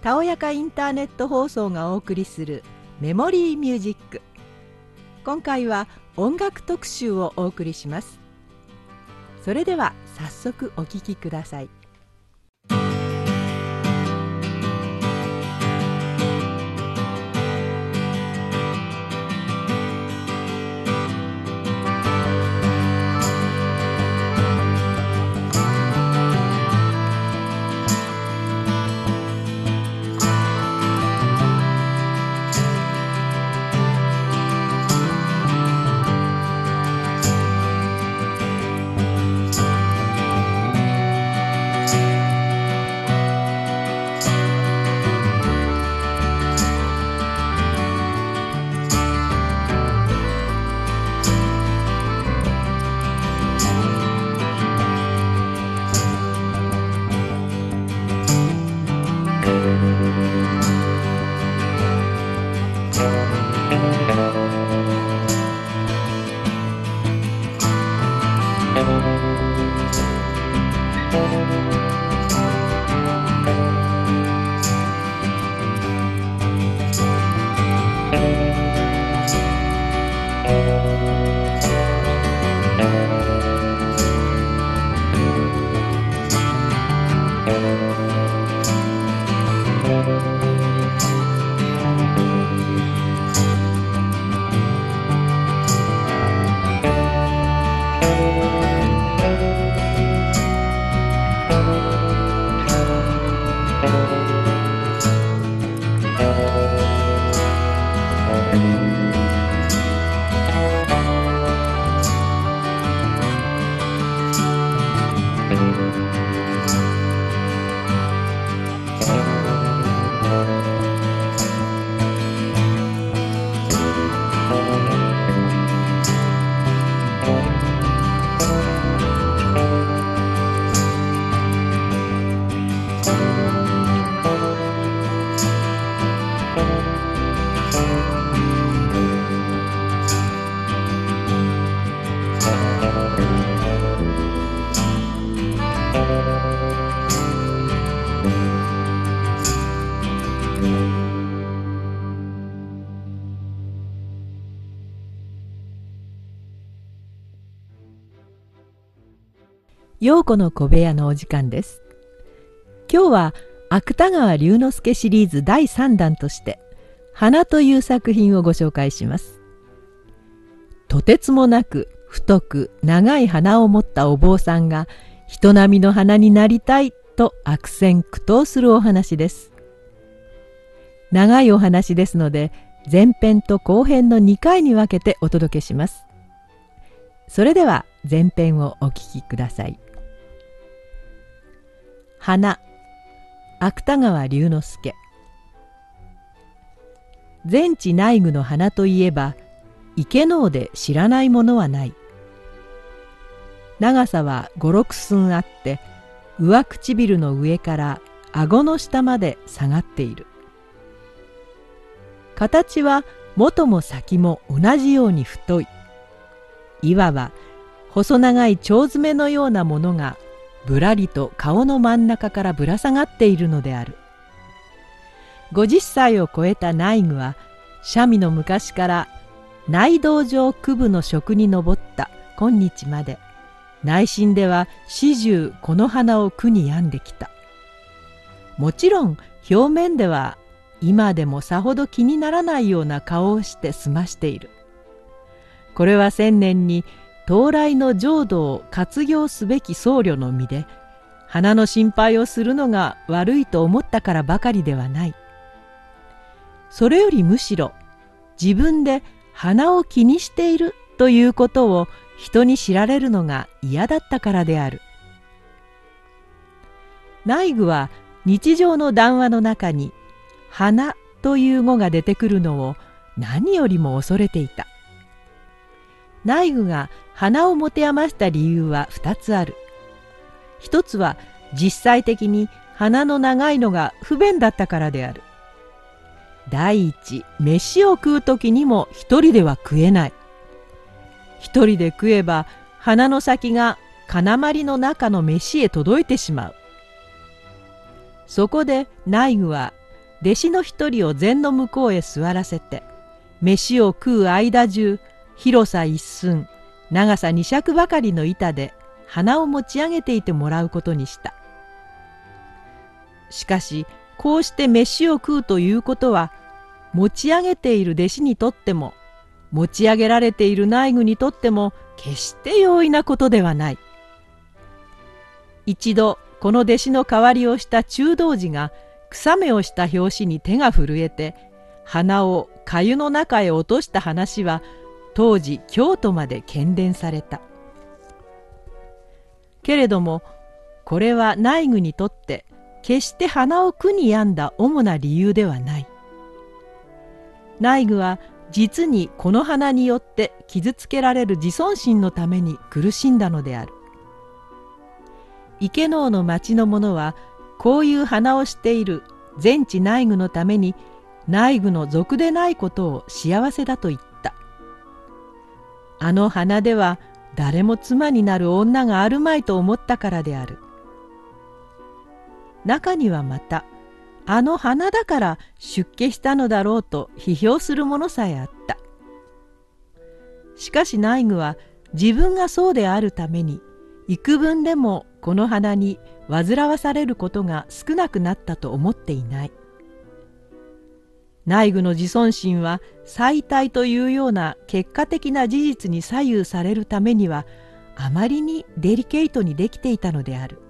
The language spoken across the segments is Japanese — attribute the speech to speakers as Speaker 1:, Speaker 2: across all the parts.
Speaker 1: たおやかインターネット放送がお送りするメモリーミュージック。今回は音楽特集をお送りします。それでは早速お聴きください。陽子の小部屋のお時間です。今日は芥川龍之介シリーズ第3弾として花という作品をご紹介します。とてつもなく太く長い花を持ったお坊さんが人並みの花になりたいと悪戦苦闘するお話です。長いお話ですので前編と後編の2回に分けてお届けします。それでは前編をお聞きください。花。芥川龍之介。全知内具の花といえば池能で知らないものはない。長さは五六寸あって上唇の上から顎の下まで下がっている。形は元も先も同じように太い。いわば細長い蝶詰めのようなものがぶらりと顔の真ん中からぶら下がっているのである。50歳を超えた内具は三味の昔から内道場区部の職に上った今日まで。内心では始終この花を苦に病んできた。もちろん表面では今でもさほど気にならないような顔をして済ましている。これは千年に到来の浄土を活用すべき僧侶の身で花の心配をするのが悪いと思ったからばかりではない。それよりむしろ自分で花を気にしているということを人に知られるのが嫌だったからである。内具は日常の談話の中に「花」という語が出てくるのを何よりも恐れていた。内具が花を持て余した理由は2つある。一つは実際的に花の長いのが不便だったからである。第一、飯を食う時にも一人では食えない。一人で食えば鼻の先が金まりの中の飯へ届いてしまうそこで内具は弟子の一人を禅の向こうへ座らせて飯を食う間中広さ一寸長さ二尺ばかりの板で鼻を持ち上げていてもらうことにした。しかしこうして飯を食うということは持ち上げている弟子にとっても持ち上げられている内具にとっても決して容易なことではない。一度この弟子の代わりをした中道寺が草目をした拍子に手が震えて鼻を粥の中へ落とした話は当時京都まで喧伝された。けれどもこれは内具にとって決して鼻を苦に病んだ主な理由ではない。内具は実にこの鼻によって傷つけられる自尊心のために苦しんだのである。池能の町の者はこういう鼻をしている全知内具のために内具の俗でないことを幸せだと言った。あの鼻では誰も妻になる女があるまいと思ったからである。中にはまたあの花だから出家したのだろうと批評するものさえあった。しかし内具は自分がそうであるために幾分でもこの花に煩わされることが少なくなったと思っていない。内具の自尊心は最大というような結果的な事実に左右されるためにはあまりにデリケートにできていたのである。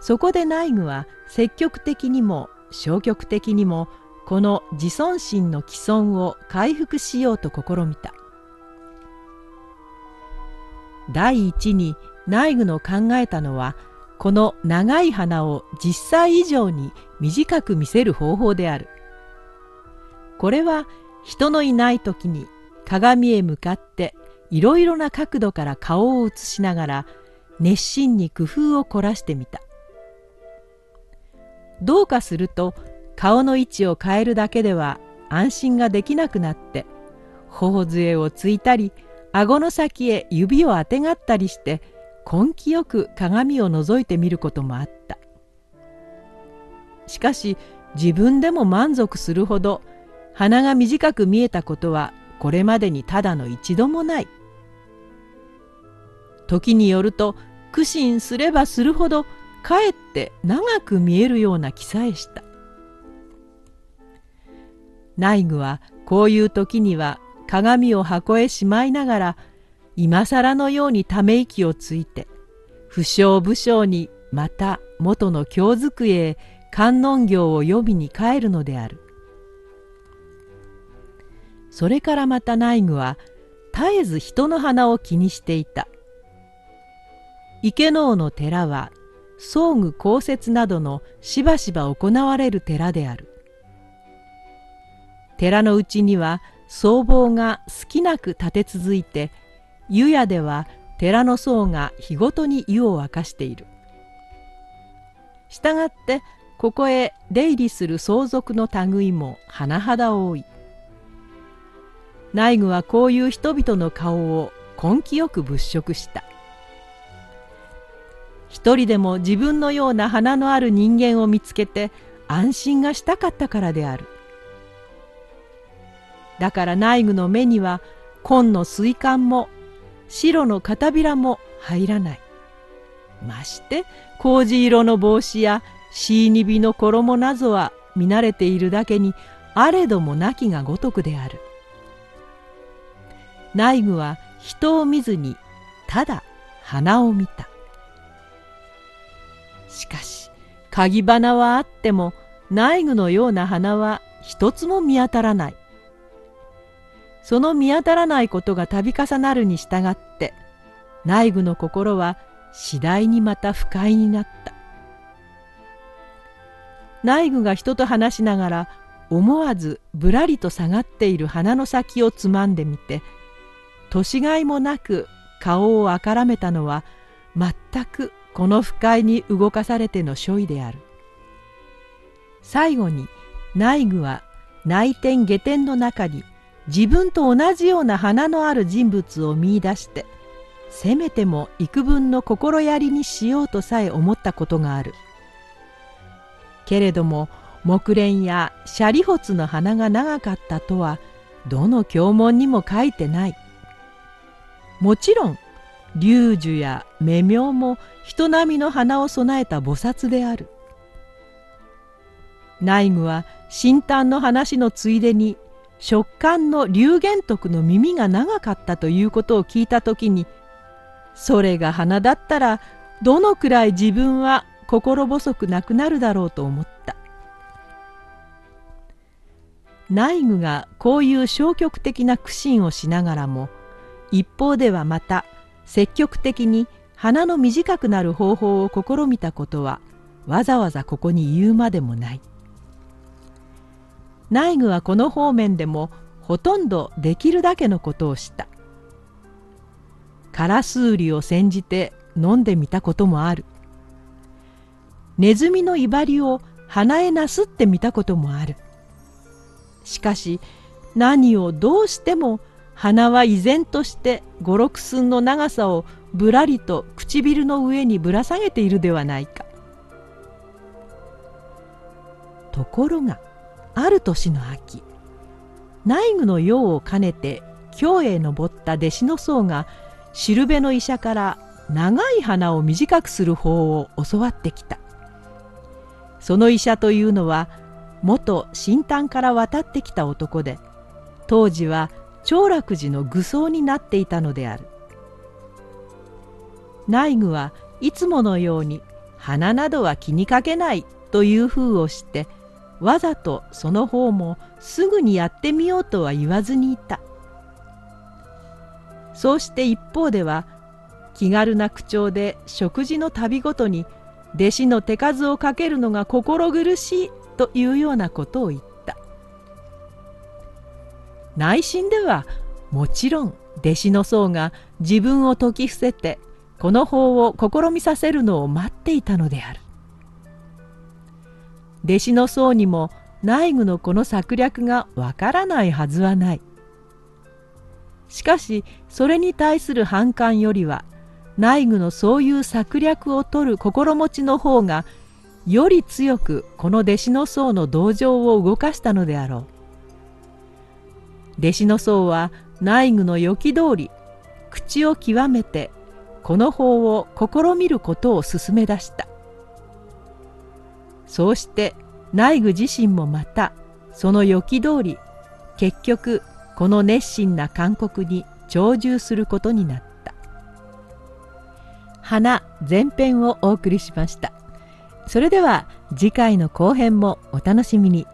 Speaker 1: そこで内具は積極的にも消極的にもこの自尊心の既存を回復しようと試みた。第一に内具の考えたのはこの長い鼻を実際以上に短く見せる方法である。これは人のいない時に鏡へ向かっていろいろな角度から顔を映しながら熱心に工夫を凝らしてみた。どうかすると顔の位置を変えるだけでは安心ができなくなって頬杖をついたり顎の先へ指をあてがったりして根気よく鏡を覗いてみることもあった。しかし自分でも満足するほど鼻が短く見えたことはこれまでにただの一度もない。時によると苦心すればするほどかえって長く見えるような気さえした。内具はこういう時には鏡を箱へしまいながら今更のようにため息をついて不詳不詳にまた元の京机へ観音行を読みに帰るのである。それからまた内具は絶えず人の鼻を気にしていた。池能の寺は装具降雪などのしばしば行われる寺である。寺のうちには僧帽が好きなく立て続いて湯屋では寺の僧が日ごとに湯を沸かしている。したがってここへ出入りする相続の類も甚だ多い。内具はこういう人々の顔を根気よく物色した。一人でも自分のような花のある人間を見つけて安心がしたかったからである。だから内具の目には紺の水管も白の片びらも入らない。まして麹色の帽子やシーニビの衣などは見慣れているだけにあれどもなきがごとくである。内具は人を見ずにただ花を見た。しかし鍵花はあっても内具のような花は一つも見当たらない。その見当たらないことが度重なるに従って内具の心は次第にまた不快になった。内具が人と話しながら思わずぶらりと下がっている鼻の先をつまんでみて年がいもなく顔をあからめたのは全くこの不快に動かされての所意である。最後に内具は内天下天の中に自分と同じような花のある人物を見いだしてせめても幾分の心やりにしようとさえ思ったことがある。けれども木蓮やシャリホツの花が長かったとはどの経文にも書いてない。もちろん龍樹や目明も人並みの花を備えた菩薩である。内具は新丹の話のついでに食感の龍玄徳の耳が長かったということを聞いた時にそれが花だったらどのくらい自分は心細くなくなるだろうと思った内具がこういう消極的な苦心をしながらも一方ではまた積極的に鼻の短くなる方法を試みたことはわざわざここに言うまでもない。内具はこの方面でもほとんどできるだけのことをした。カラスウリを煎じて飲んでみたこともある。ネズミの威張りを鼻へなすってみたこともある。しかし何をどうしても鼻は依然として五六寸の長さをぶらりと唇の上にぶら下げているではないか。ところがある年の秋内具の用を兼ねて京へ登った弟子の僧がしるべの医者から長い鼻を短くする法を教わってきた。その医者というのは元新丹から渡ってきた男で当時は長楽寺の愚僧になっていたのである。内具はいつものように鼻などは気にかけないという風をしてわざとその方もすぐにやってみようとは言わずにいた。そうして一方では気軽な口調で食事の旅ごとに弟子の手数をかけるのが心苦しいというようなことを言った。内心ではもちろん弟子の僧が自分を説き伏せてこの法を試みさせるのを待っていたのである。弟子の僧にも内具のこの策略がわからないはずはない。しかしそれに対する反感よりは内具のそういう策略を取る心持ちの方がより強くこの弟子の僧の同情を動かしたのであろう。弟子の僧は内具の予期通り口を極めてこの法を試みることを勧め出した。そうして内具自身もまたその予期通り結局この熱心な勧告に長寿することになった。花前編をお送りしました。それでは次回の後編もお楽しみに。